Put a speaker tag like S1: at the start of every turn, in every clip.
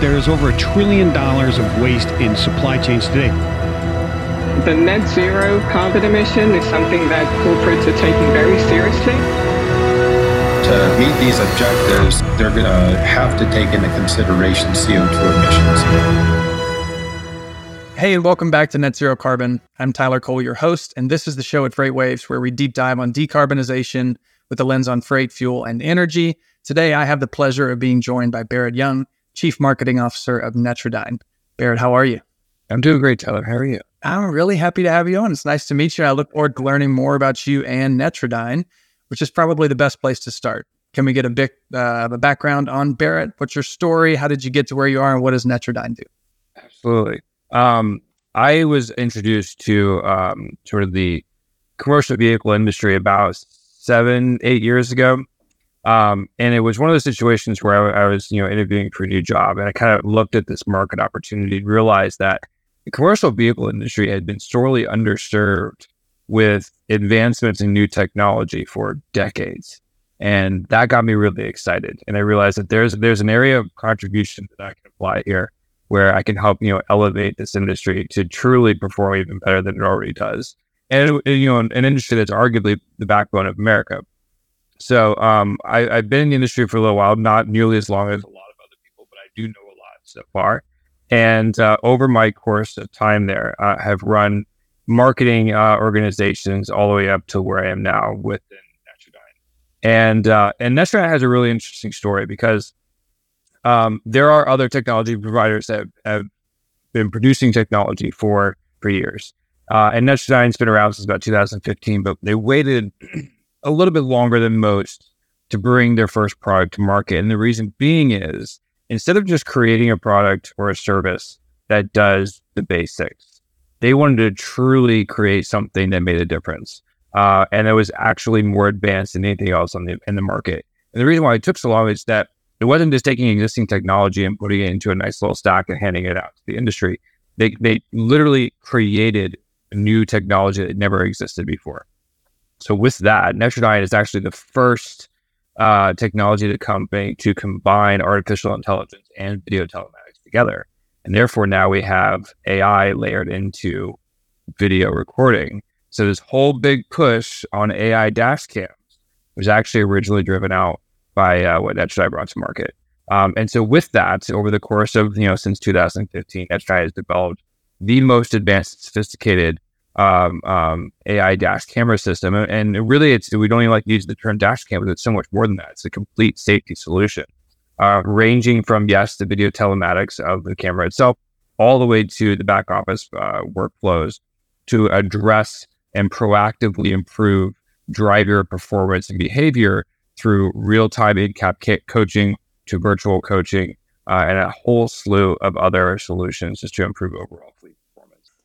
S1: There is over a trillion dollars of waste in supply chains today.
S2: The net zero carbon emission is something that corporates are taking very seriously.
S3: To meet these objectives, they're going to have to take into consideration CO2 emissions.
S4: Hey, and welcome back to Net Zero Carbon. I'm Tyler Cole, your host, and this is the show at FreightWaves where we deep dive on decarbonization with a lens on freight, fuel, and energy. Today, I have the pleasure of being joined by Barrett Young, Chief Marketing Officer of Netradyne. Barrett, how are you?
S5: I'm doing great, Tyler. How are you?
S4: I'm really happy to have you on. It's nice to meet you. I look forward to learning more about you and Netradyne, which is probably the best place to start. Can we get a bit uh, of a background on Barrett? What's your story? How did you get to where you are, and what does Netradyne do?
S5: Absolutely. Um, I was introduced to um, sort of the commercial vehicle industry about seven, eight years ago. Um, and it was one of those situations where I, I, was, you know, interviewing for a new job, and I kind of looked at this market opportunity and realized that the commercial vehicle industry had been sorely underserved with advancements in new technology for decades, and that got me really excited. And I realized that there's there's an area of contribution that I can apply here where I can help, you know, elevate this industry to truly perform even better than it already does. And, you know, an, industry that's arguably the backbone of America. So um, I, have been in the industry for a little while, not nearly as long as a lot of other people, but I do know a lot so far. And uh, over my course of time there, I have run marketing uh, organizations all the way up to where I am now within Netradyne. And uh, and Netradyne has a really interesting story because um, there are other technology providers that have been producing technology for for years. Uh, and Netradyne's been around since about 2015, but they waited a little bit longer than most to bring their first product to market. And the reason being is instead of just creating a product or a service that does the basics, they wanted to truly create something that made a difference. Uh, and that was actually more advanced than anything else on the in the market. And the reason why it took so long is that it wasn't just taking existing technology and putting it into a nice little stack and handing it out to the industry. They they literally created new technology that never existed before. So with that, Netradyne is actually the first uh, technology to company to combine artificial intelligence and video telematics together. And therefore now we have AI layered into video recording. So this whole big push on AI dash cams was actually originally driven out by uh, what Netradyne brought to market. Um, and so with that, over the course of, you know, since 2015, Netradyne has developed the most advanced, sophisticated um, um, AI dash camera system. And really, it's we don't even like to use the term dash cam, it's so much more than that. It's a complete safety solution, uh, ranging from yes, the video telematics of the camera itself, all the way to the back office uh, workflows to address and proactively improve driver performance and behavior through real time in cab coaching to virtual coaching uh, and a whole slew of other solutions just to improve overall fleet.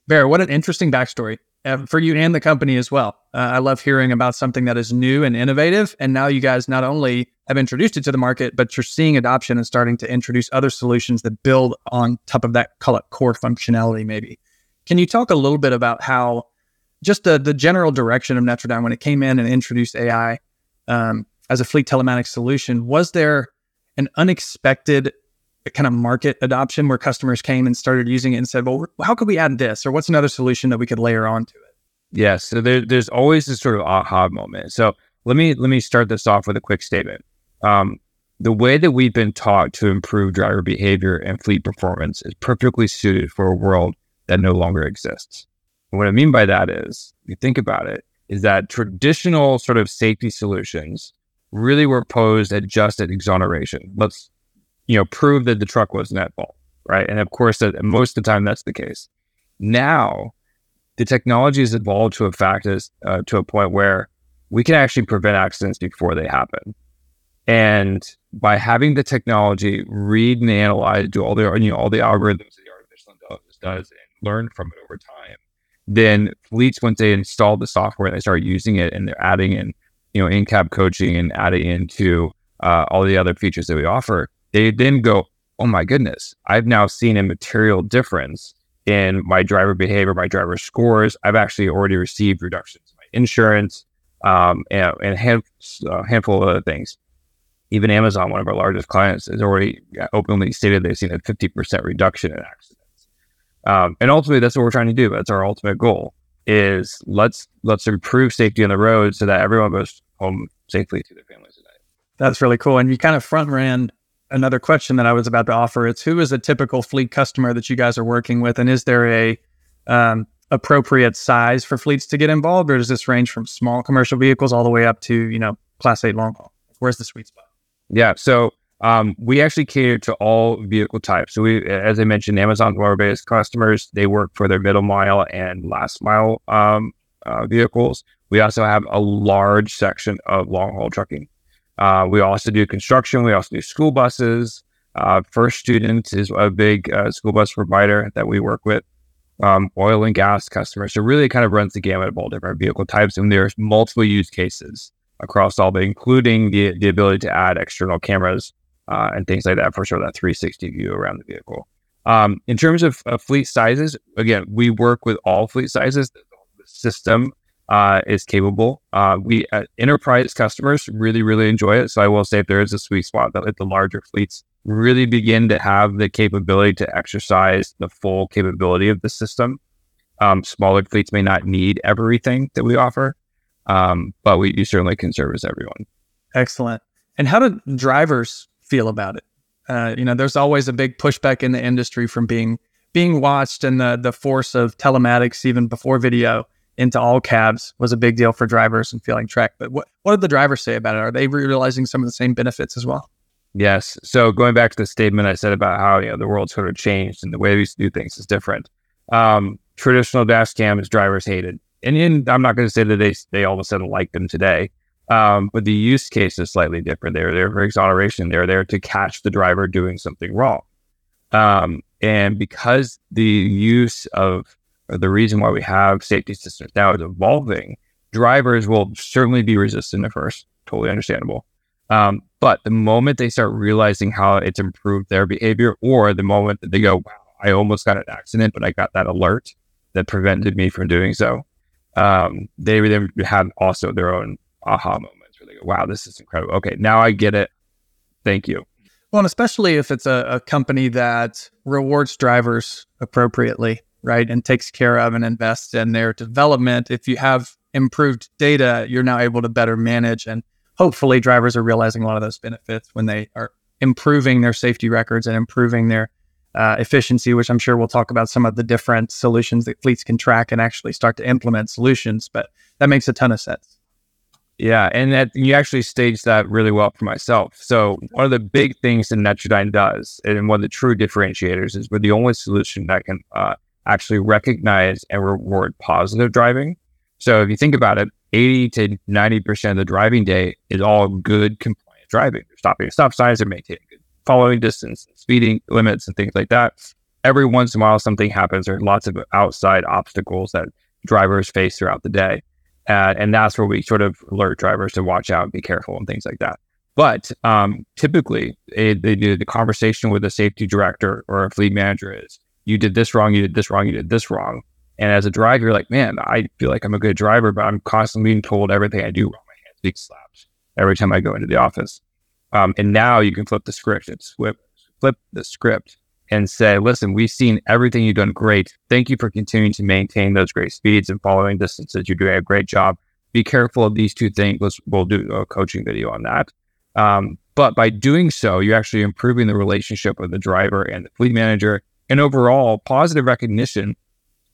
S4: Bear, what an interesting backstory uh, for you and the company as well. Uh, I love hearing about something that is new and innovative. And now you guys not only have introduced it to the market, but you're seeing adoption and starting to introduce other solutions that build on top of that, call it core functionality, maybe. Can you talk a little bit about how just the, the general direction of Netradyne when it came in and introduced AI? Um, as a fleet telematics solution, was there an unexpected kind of market adoption where customers came and started using it and said, well, how could we add this? Or what's another solution that we could layer onto it?
S5: Yes. So there, there's always this sort of aha moment. So let me let me start this off with a quick statement. Um, the way that we've been taught to improve driver behavior and fleet performance is perfectly suited for a world that no longer exists. And what I mean by that is, you think about it, is that traditional sort of safety solutions really were posed at just at exoneration. Let's, you know, prove that the truck wasn't at fault, right? And of course, that most of the time that's the case. Now, the technology has evolved to a fact is uh, to a point where we can actually prevent accidents before they happen. And by having the technology read and analyze, do all the you know all the algorithms, that the artificial intelligence does and learn from it over time, then fleets once they install the software and they start using it and they're adding in, you know, in-cab coaching and adding into uh, all the other features that we offer, they then go, oh my goodness, I've now seen a material difference in my driver behavior, my driver scores. I've actually already received reductions in my insurance um, and, and a hand, uh, handful of other things. Even Amazon, one of our largest clients, has already openly stated they've seen a 50% reduction in accidents. Um, and ultimately, that's what we're trying to do. That's our ultimate goal: is let's let's improve safety on the road so that everyone goes home safely to their families tonight.
S4: That's really cool. And you kind of front ran another question that I was about to offer. It's who is a typical fleet customer that you guys are working with, and is there a um, appropriate size for fleets to get involved, or does this range from small commercial vehicles all the way up to you know class eight long haul? Where's the sweet spot?
S5: Yeah, so um, we actually cater to all vehicle types. So we, as I mentioned, Amazon's one of our biggest customers. They work for their middle mile and last mile um, uh, vehicles. We also have a large section of long haul trucking. Uh, we also do construction. We also do school buses. Uh, First Student is a big uh, school bus provider that we work with. Um, oil and gas customers. So really, it kind of runs the gamut of all different vehicle types, and there's multiple use cases across all, but including the the ability to add external cameras uh, and things like that for sure that 360 view around the vehicle. Um, in terms of, of, fleet sizes, again, we work with all fleet sizes. The system uh, is capable. Uh, we uh, enterprise customers really, really enjoy it. So I will say if there is a sweet spot that the larger fleets really begin to have the capability to exercise the full capability of the system. Um, smaller fleets may not need everything that we offer, um, but we, we certainly can service everyone.
S4: Excellent. And how do drivers feel about it. Uh, you know, there's always a big pushback in the industry from being being watched, and the the force of telematics even before video into all cabs was a big deal for drivers and feeling tracked. But what what did the drivers say about it? Are they realizing some of the same benefits as well?
S5: Yes. So going back to the statement I said about how you know the world sort of changed and the way we do things is different. Um, traditional dash cams drivers hated, and in, I'm not going to say that they they all of a sudden like them today. Um, but the use case is slightly different. They're there for exoneration. They're there to catch the driver doing something wrong. Um, and because the use of the reason why we have safety systems now is evolving, drivers will certainly be resistant at first. Totally understandable. Um, but the moment they start realizing how it's improved their behavior, or the moment that they go, wow, I almost got an accident, but I got that alert that prevented me from doing so, um, they then have also their own aha moments where they go, wow, this is incredible. Okay, now I get it. Thank you.
S4: Well, and especially if it's a, a company that rewards drivers appropriately, right? And takes care of and invests in their development. If you have improved data, you're now able to better manage. And hopefully, drivers are realizing a lot of those benefits when they are improving their safety records and improving their uh, efficiency, which I'm sure we'll talk about some of the different solutions that fleets can track and actually start to implement solutions. But that makes a ton of sense.
S5: Yeah, and that you actually staged that really well for myself. So one of the big things that Netradyne does, and one of the true differentiators, is we're the only solution that can uh, actually recognize and reward positive driving. So if you think about it, 80 to 90% of the driving day is all good compliant driving. They're stopping at stop signs, they're maintaining good following distance, speeding limits, and things like that. Every once in a while, something happens. There are lots of outside obstacles that drivers face throughout the day. Uh, and that's where we sort of alert drivers to watch out, and be careful, and things like that. But um, typically, they, they do the conversation with a safety director or a fleet manager is, you did this wrong, you did this wrong, you did this wrong. And as a driver, you're like, man, I feel like I'm a good driver, but I'm constantly being told everything I do wrong. My hands being slapped every time I go into the office. Um, and now you can flip the script and flip, flip the script and say, listen, we've seen everything you've done great. Thank you for continuing to maintain those great speeds and following distances. You're doing a great job. Be careful of these two things. Let's, we'll do a coaching video on that. Um, but by doing so, you're actually improving the relationship with the driver and the fleet manager. And overall, positive recognition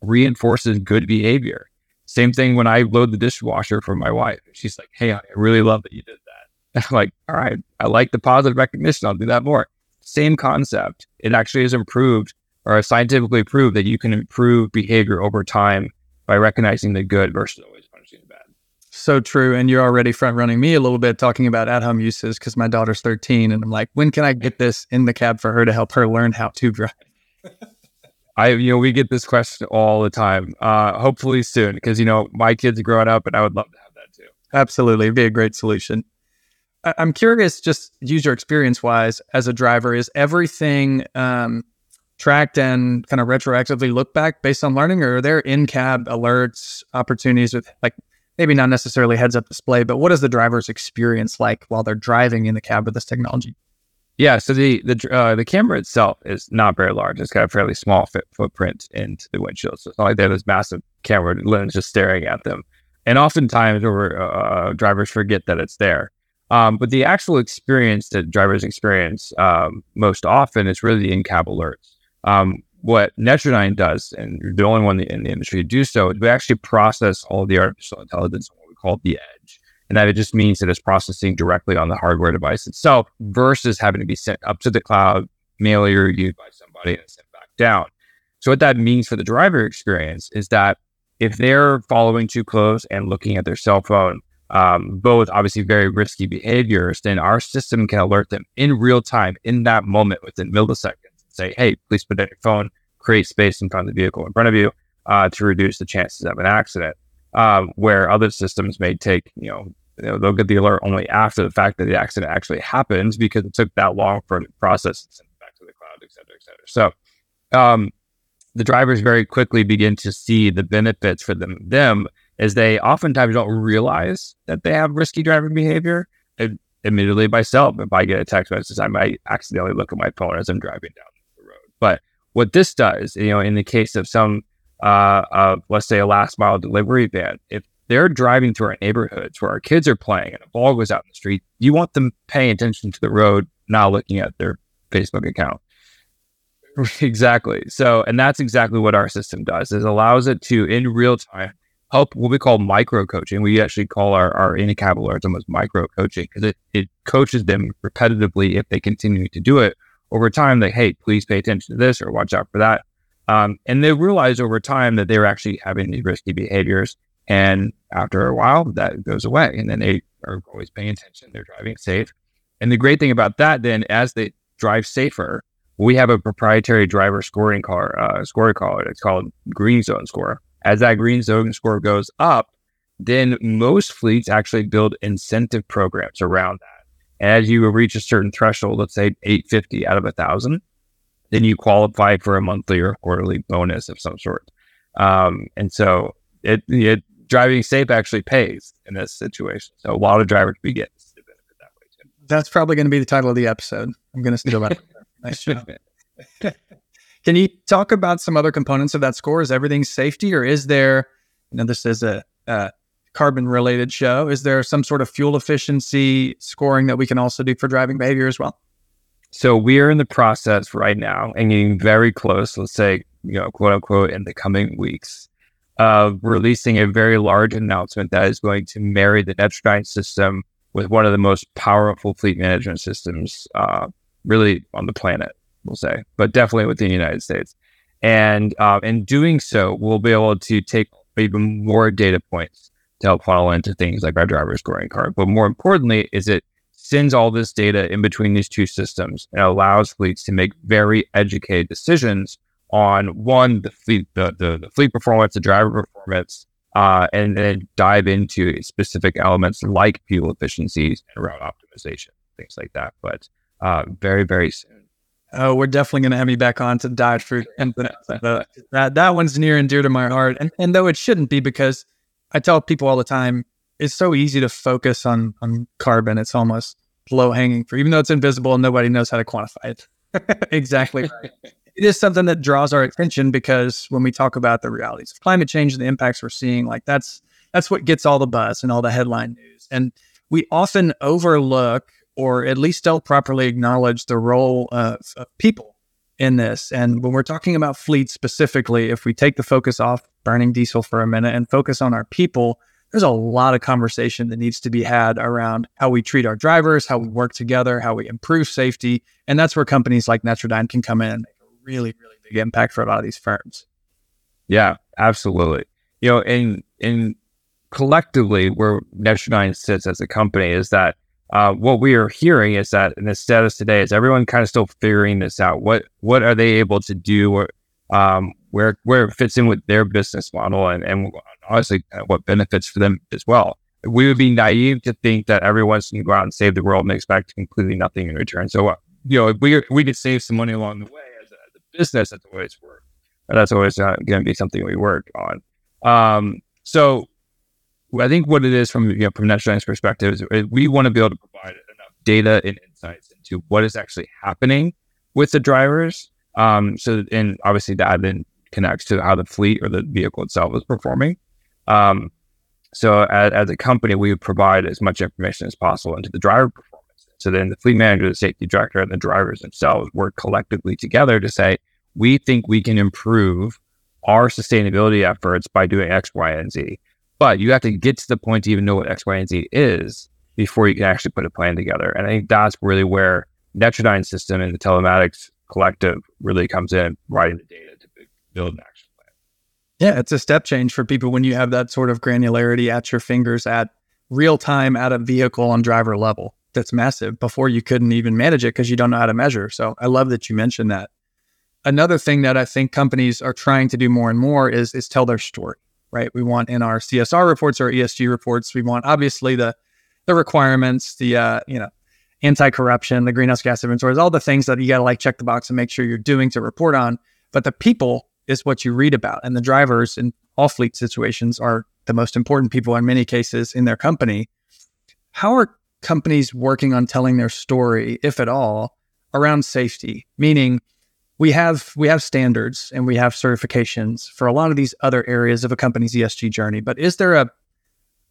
S5: reinforces good behavior. Same thing when I load the dishwasher for my wife. She's like, Hey, I really love that you did that. I'm like, all right, I like the positive recognition. I'll do that more same concept. It actually is improved or scientifically proved that you can improve behavior over time by recognizing the good versus always punishing the bad.
S4: So true. And you're already front running me a little bit talking about at home uses because my daughter's 13. And I'm like, when can I get this in the cab for her to help her learn how to drive?
S5: I, you know, we get this question all the time. Uh, hopefully soon, because you know my kids are growing up, and I would love to have that too.
S4: Absolutely, It'd be a great solution. I- I'm curious, just user experience wise, as a driver, is everything um, tracked and kind of retroactively looked back based on learning, or are there in cab alerts, opportunities with like maybe not necessarily heads up display, but what is the driver's experience like while they're driving in the cab with this technology?
S5: Yeah, so the the uh, the camera itself is not very large. It's got a fairly small fit footprint into the windshield, so it's not like they have this massive camera lens just staring at them. And oftentimes, or uh, drivers forget that it's there. Um, but the actual experience that drivers experience um, most often is really the in-cab alerts. Um, what Netradyne does, and the only one in the industry to do so, is we actually process all the artificial intelligence, on what we call the edge. And that it just means that it's processing directly on the hardware device itself versus having to be sent up to the cloud, manually reviewed by somebody and sent back down. So what that means for the driver experience is that if they're following too close and looking at their cell phone, um, both obviously very risky behaviors, then our system can alert them in real time in that moment within milliseconds and say, hey, please put down your phone, create space in front of the vehicle in front of you uh, to reduce the chances of an accident. Um, where other systems may take, you know, you know, they'll get the alert only after the fact that the accident actually happens because it took that long for the process and send it back to the cloud, et cetera, et cetera. So um, the drivers very quickly begin to see the benefits for them, them as they oftentimes don't realize that they have risky driving behavior. It, admittedly, myself, if I get a text message, I might accidentally look at my phone as I'm driving down the road. But what this does, you know, in the case of some, uh, of let's say a last mile delivery van, if they're driving through our neighborhoods where our kids are playing and a ball goes out in the street, you want them paying attention to the road, not looking at their Facebook account. exactly. So, and that's exactly what our system does. Is allows it to in real time help what we call micro coaching. We actually call our our in-cab alerts almost micro coaching because it it coaches them repetitively if they continue to do it over time. That hey, please pay attention to this or watch out for that. Um, and they realize over time that they're actually having these risky behaviors and after a while, that goes away. And then they are always paying attention. They're driving safe. And the great thing about that, then, as they drive safer, we have a proprietary driver scoring car, uh, score card. It's called Green Zone Score. As that Green Zone Score goes up, then most fleets actually build incentive programs around that. As you reach a certain threshold, let's say 850 out of a thousand, then you qualify for a monthly or quarterly bonus of some sort. Um, and so it, it driving safe actually pays in this situation. So a lot of drivers begin to benefit that way too.
S4: That's probably going to be the title of the episode. I'm going to steal that. nice job. Can you talk about some other components of that score? Is everything safety, or is there? You know, this is a, a carbon-related show. Is there some sort of fuel efficiency scoring that we can also do for driving behavior as well?
S5: So we are in the process right now and getting very close. Let's say, you know, quote unquote, in the coming weeks of releasing a very large announcement that is going to marry the Netradyne system with one of the most powerful fleet management systems, uh, really on the planet, we'll say, but definitely within the United States. And uh, in doing so, we'll be able to take even more data points to help funnel into things like our driver scoring card. But more importantly, is it sends all this data in between these two systems and allows fleets to make very educated decisions on one the fleet the, the, the fleet performance, the driver performance, uh, and then dive into specific elements like fuel efficiencies and route optimization, things like that. But uh, very very soon.
S4: Oh, we're definitely going to have you back on to dive through and that that one's near and dear to my heart. And and though it shouldn't be because I tell people all the time, it's so easy to focus on on carbon. It's almost low hanging fruit, even though it's invisible and nobody knows how to quantify it. exactly right it is something that draws our attention because when we talk about the realities of climate change and the impacts we're seeing, like that's that's what gets all the buzz and all the headline news. And we often overlook or at least don't properly acknowledge the role of, of people in this. And when we're talking about fleets specifically, if we take the focus off burning diesel for a minute and focus on our people, there's a lot of conversation that needs to be had around how we treat our drivers, how we work together, how we improve safety. And that's where companies like Netradyne can come in and make really, really big impact for a lot of these firms.
S5: Yeah, absolutely. You know, and in collectively where Netradyne sits as a company is that uh, what we are hearing is that in the status today is everyone kind of still figuring this out. What what are they able to do? Or um, where where it fits in with their business model and and honestly what benefits for them as well. We would be naive to think that everyone's going to go out and save the world and expect completely nothing in return. So, uh, you know, we we could save some money along the way business, that's always work. That's always uh, going to be something we work on. Um, so, I think what it is from you know from Netradyne's perspective is we want to be able to provide enough data and insights into what is actually happening with the drivers. Um, so, and obviously that then connects to how the fleet or the vehicle itself is performing. Um, so, as, as, a company, we provide as much information as possible into the driver performance. So then the fleet manager, the safety director, and the drivers themselves work collectively together to say, we think we can improve our sustainability efforts by doing X, Y, and Z. But you have to get to the point to even know what X, Y, and Z is before you can actually put a plan together. And I think that's really where Netradyne system and the telematics collective really comes in, writing the data to build an action plan.
S4: Yeah, it's a step change for people when you have that sort of granularity at your fingers at real time at a vehicle on driver level. That's massive. Before you couldn't even manage it because you don't know how to measure. So I love that you mentioned that. Another thing that I think companies are trying to do more and more is is tell their story, right? We want in our CSR reports or ESG reports, we want obviously the the requirements, the uh, you know, anti-corruption, the greenhouse gas inventories, all the things that you got to like check the box and make sure you're doing to report on. But the people is what you read about, and the drivers in all fleet situations are the most important people in many cases in their company. How are companies working on telling their story, if at all, around safety? Meaning, we have we have standards and we have certifications for a lot of these other areas of a company's ESG journey. But is there a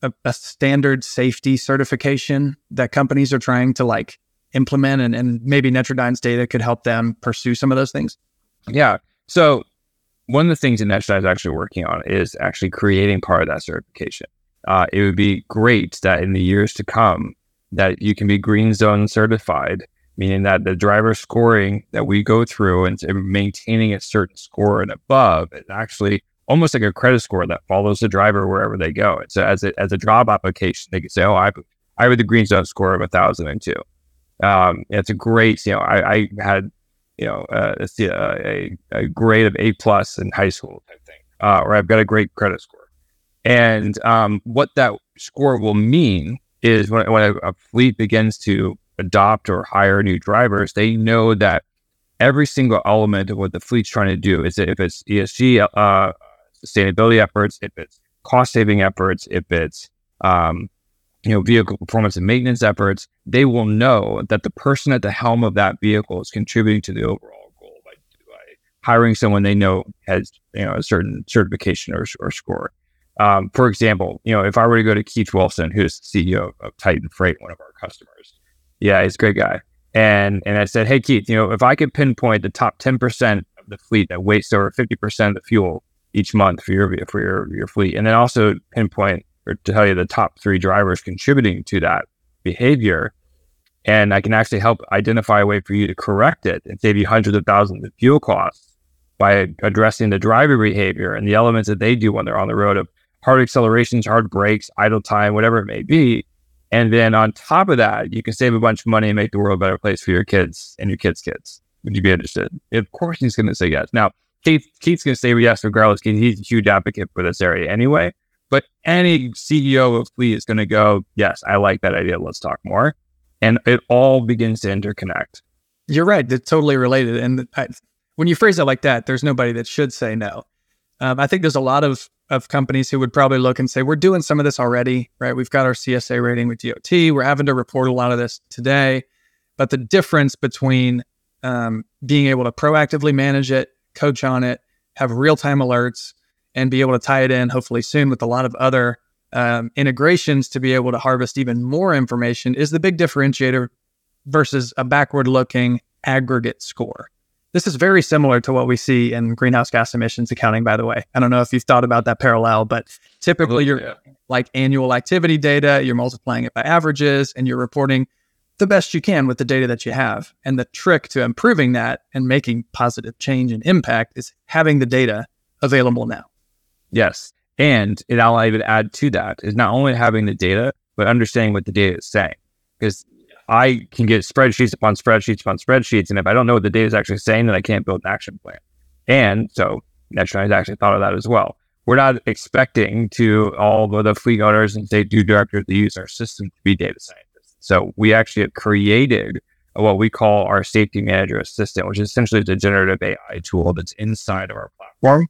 S4: a, a standard safety certification that companies are trying to like implement and, and maybe Netradyne's data could help them pursue some of those things?
S5: Yeah. So one of the things that Netradine is actually working on is actually creating part of that certification. Uh, it would be great that in the years to come that you can be green zone certified, meaning that the driver scoring that we go through and maintaining a certain score and above is actually almost like a credit score that follows the driver wherever they go. And So as a, as a job application, they can say, "Oh, I I have the green zone score of a thousand and two. Um, it's a great, you know, I, I had, you know, uh, a, a grade of A plus in high school type thing, uh, or I've got a great credit score. And um, what that score will mean is when, when a, a fleet begins to adopt or hire new drivers, they know that every single element of what the fleet's trying to do is if it's ESG uh, sustainability efforts, if it's cost saving efforts, if it's um, you know vehicle performance and maintenance efforts, they will know that the person at the helm of that vehicle is contributing to the overall goal by, hiring someone they know has you know a certain certification or, or score. Um, for example, you know, if I were to go to Keith Wilson, who's the CEO of Titan Freight, one of our customers, yeah, he's a great guy. And and I said, hey Keith, you know, if I could pinpoint the top ten percent of the fleet that wastes over fifty percent of the fuel each month for your for your your fleet, and then also pinpoint or to tell you the top three drivers contributing to that behavior. And I can actually help identify a way for you to correct it and save you hundreds of thousands of fuel costs by addressing the driver behavior and the elements that they do when they're on the road of hard accelerations, hard brakes, idle time, whatever it may be. And then on top of that, you can save a bunch of money and make the world a better place for your kids and your kids' kids. Would you be interested? Of course, he's going to say yes. Now, Keith, Keith's going to say yes regardless. He's a huge advocate for this area anyway. But any CEO of Fleet is going to go, yes, I like that idea. Let's talk more. And it all begins to interconnect.
S4: You're right. It's totally related. And I, when you phrase it like that, there's nobody that should say no. Um, I think there's a lot of, of companies who would probably look and say, we're doing some of this already, right? We've got our CSA rating with DOT. We're having to report a lot of this today. But the difference between um, being able to proactively manage it coach on it, have real time alerts, and be able to tie it in hopefully soon with a lot of other um, integrations to be able to harvest even more information is the big differentiator versus a backward looking aggregate score. This is very similar to what we see in greenhouse gas emissions accounting, by the way. I don't know if you've thought about that parallel, but typically you're yeah. like annual activity data, you're multiplying it by averages, and you're reporting the best you can with the data that you have. And the trick to improving that and making positive change and impact is having the data available now.
S5: Yes. And it, I'll even add to that is not only having the data, but understanding what the data is saying. Because I can get spreadsheets upon spreadsheets upon spreadsheets. And if I don't know what the data is actually saying, then I can't build an action plan. And so Netradyne has actually thought of that as well. We're not expecting to all the fleet owners and safety directors that use our system to be data scientists. So we actually have created what we call our safety manager assistant, which is essentially the generative AI tool that's inside of our platform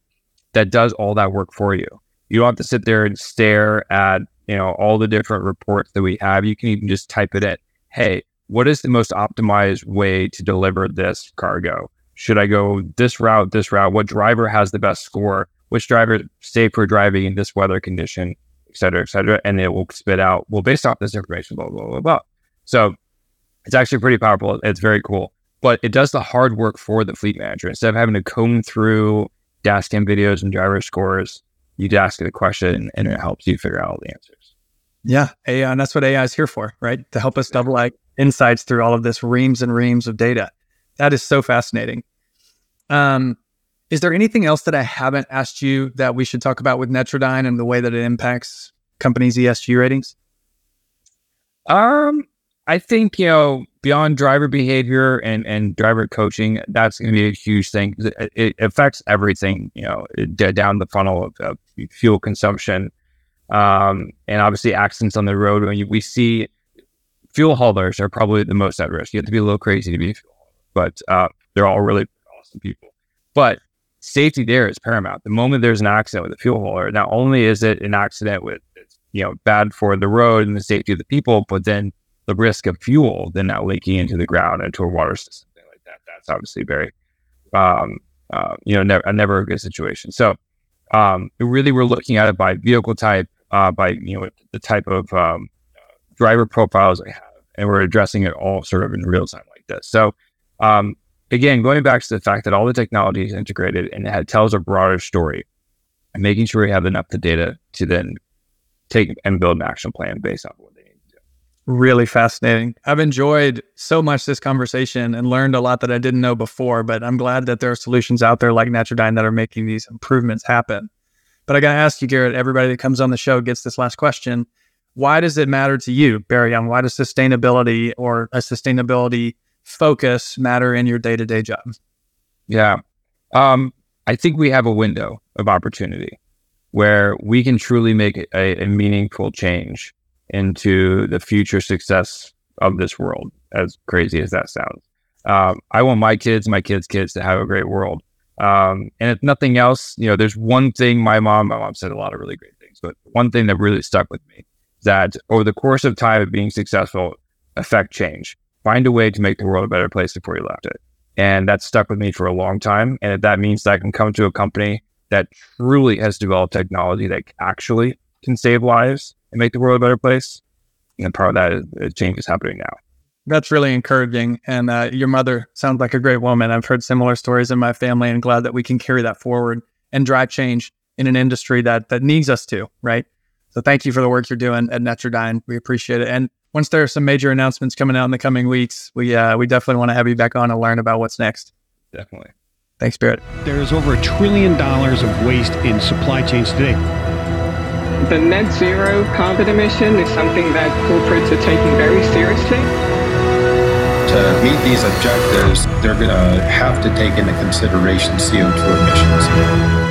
S5: that does all that work for you. You don't have to sit there and stare at, you know, all the different reports that we have. You can even just type it in. Hey, what is the most optimized way to deliver this cargo? Should I go this route, this route? What driver has the best score? Which driver is safe for driving in this weather condition, et cetera, et cetera. And it will spit out, well, based off this information, blah, blah, blah, blah. So it's actually pretty powerful. It's very cool. But it does the hard work for the fleet manager. Instead of having to comb through dashcam videos and driver scores, you just ask it a question and it helps you figure out all the answers.
S4: Yeah, AI, and that's what AI is here for, right? To help us double like insights through all of this reams and reams of data. That is so fascinating. Um, is there anything else that I haven't asked you that we should talk about with Netradyne and the way that it impacts companies' ESG ratings?
S5: Um, I think you know beyond driver behavior and and driver coaching, that's going to be a huge thing. It, it affects everything, you know, down the funnel of, of fuel consumption, um, and obviously accidents on the road. When you, we see fuel haulers are probably the most at risk. You have to be a little crazy to be but uh, they're all really awesome people. But safety there is paramount. The moment there's an accident with a fuel hauler, not only is it an accident with you know bad for the road and the safety of the people, but then the risk of fuel then now leaking into the ground into a water system, like that. That's obviously very, um, uh, you know, never, never a good situation. So, um, really, we're looking at it by vehicle type, uh, by you know the type of um, driver profiles they have, and we're addressing it all sort of in real time like this. So, um, again, going back to the fact that all the technology is integrated and it tells a broader story, and making sure we have enough the data to then take and build an action plan based on what they need to do.
S4: really fascinating. I've enjoyed so much this conversation and learned a lot that I didn't know before, but I'm glad that there are solutions out there like Netradyne that are making these improvements happen. But I got to ask you, Barrett, everybody that comes on the show gets this last question. Why does it matter to you, Barrett Young? Why does sustainability or a sustainability focus matter in your day to day job?
S5: Yeah. Um, I think we have a window of opportunity where we can truly make a, a meaningful change into the future success of this world, as crazy as that sounds. Um, I want my kids, my kids' kids to have a great world. Um, and if nothing else, you know, there's one thing my mom, my mom said a lot of really great things, but one thing that really stuck with me is that over the course of time of being successful, affect change. Find a way to make the world a better place before you left it. And that stuck with me for a long time. And if that means that I can come to a company that truly has developed technology that actually can save lives and make the world a better place. And part of that is, change is happening now.
S4: That's really encouraging. And uh, your mother sounds like a great woman. I've heard similar stories in my family and glad that we can carry that forward and drive change in an industry that that needs us to, right? So thank you for the work you're doing at Netradyne. We appreciate it. And once there are some major announcements coming out in the coming weeks, we uh, we definitely want to have you back on and learn about what's next.
S5: Definitely.
S4: Thanks, Barrett.
S1: There is over a trillion dollars of waste in supply chains today
S2: the net zero carbon emission is something that corporates are taking very seriously.
S3: To meet these objectives, they're going to have to take into consideration CO2 emissions.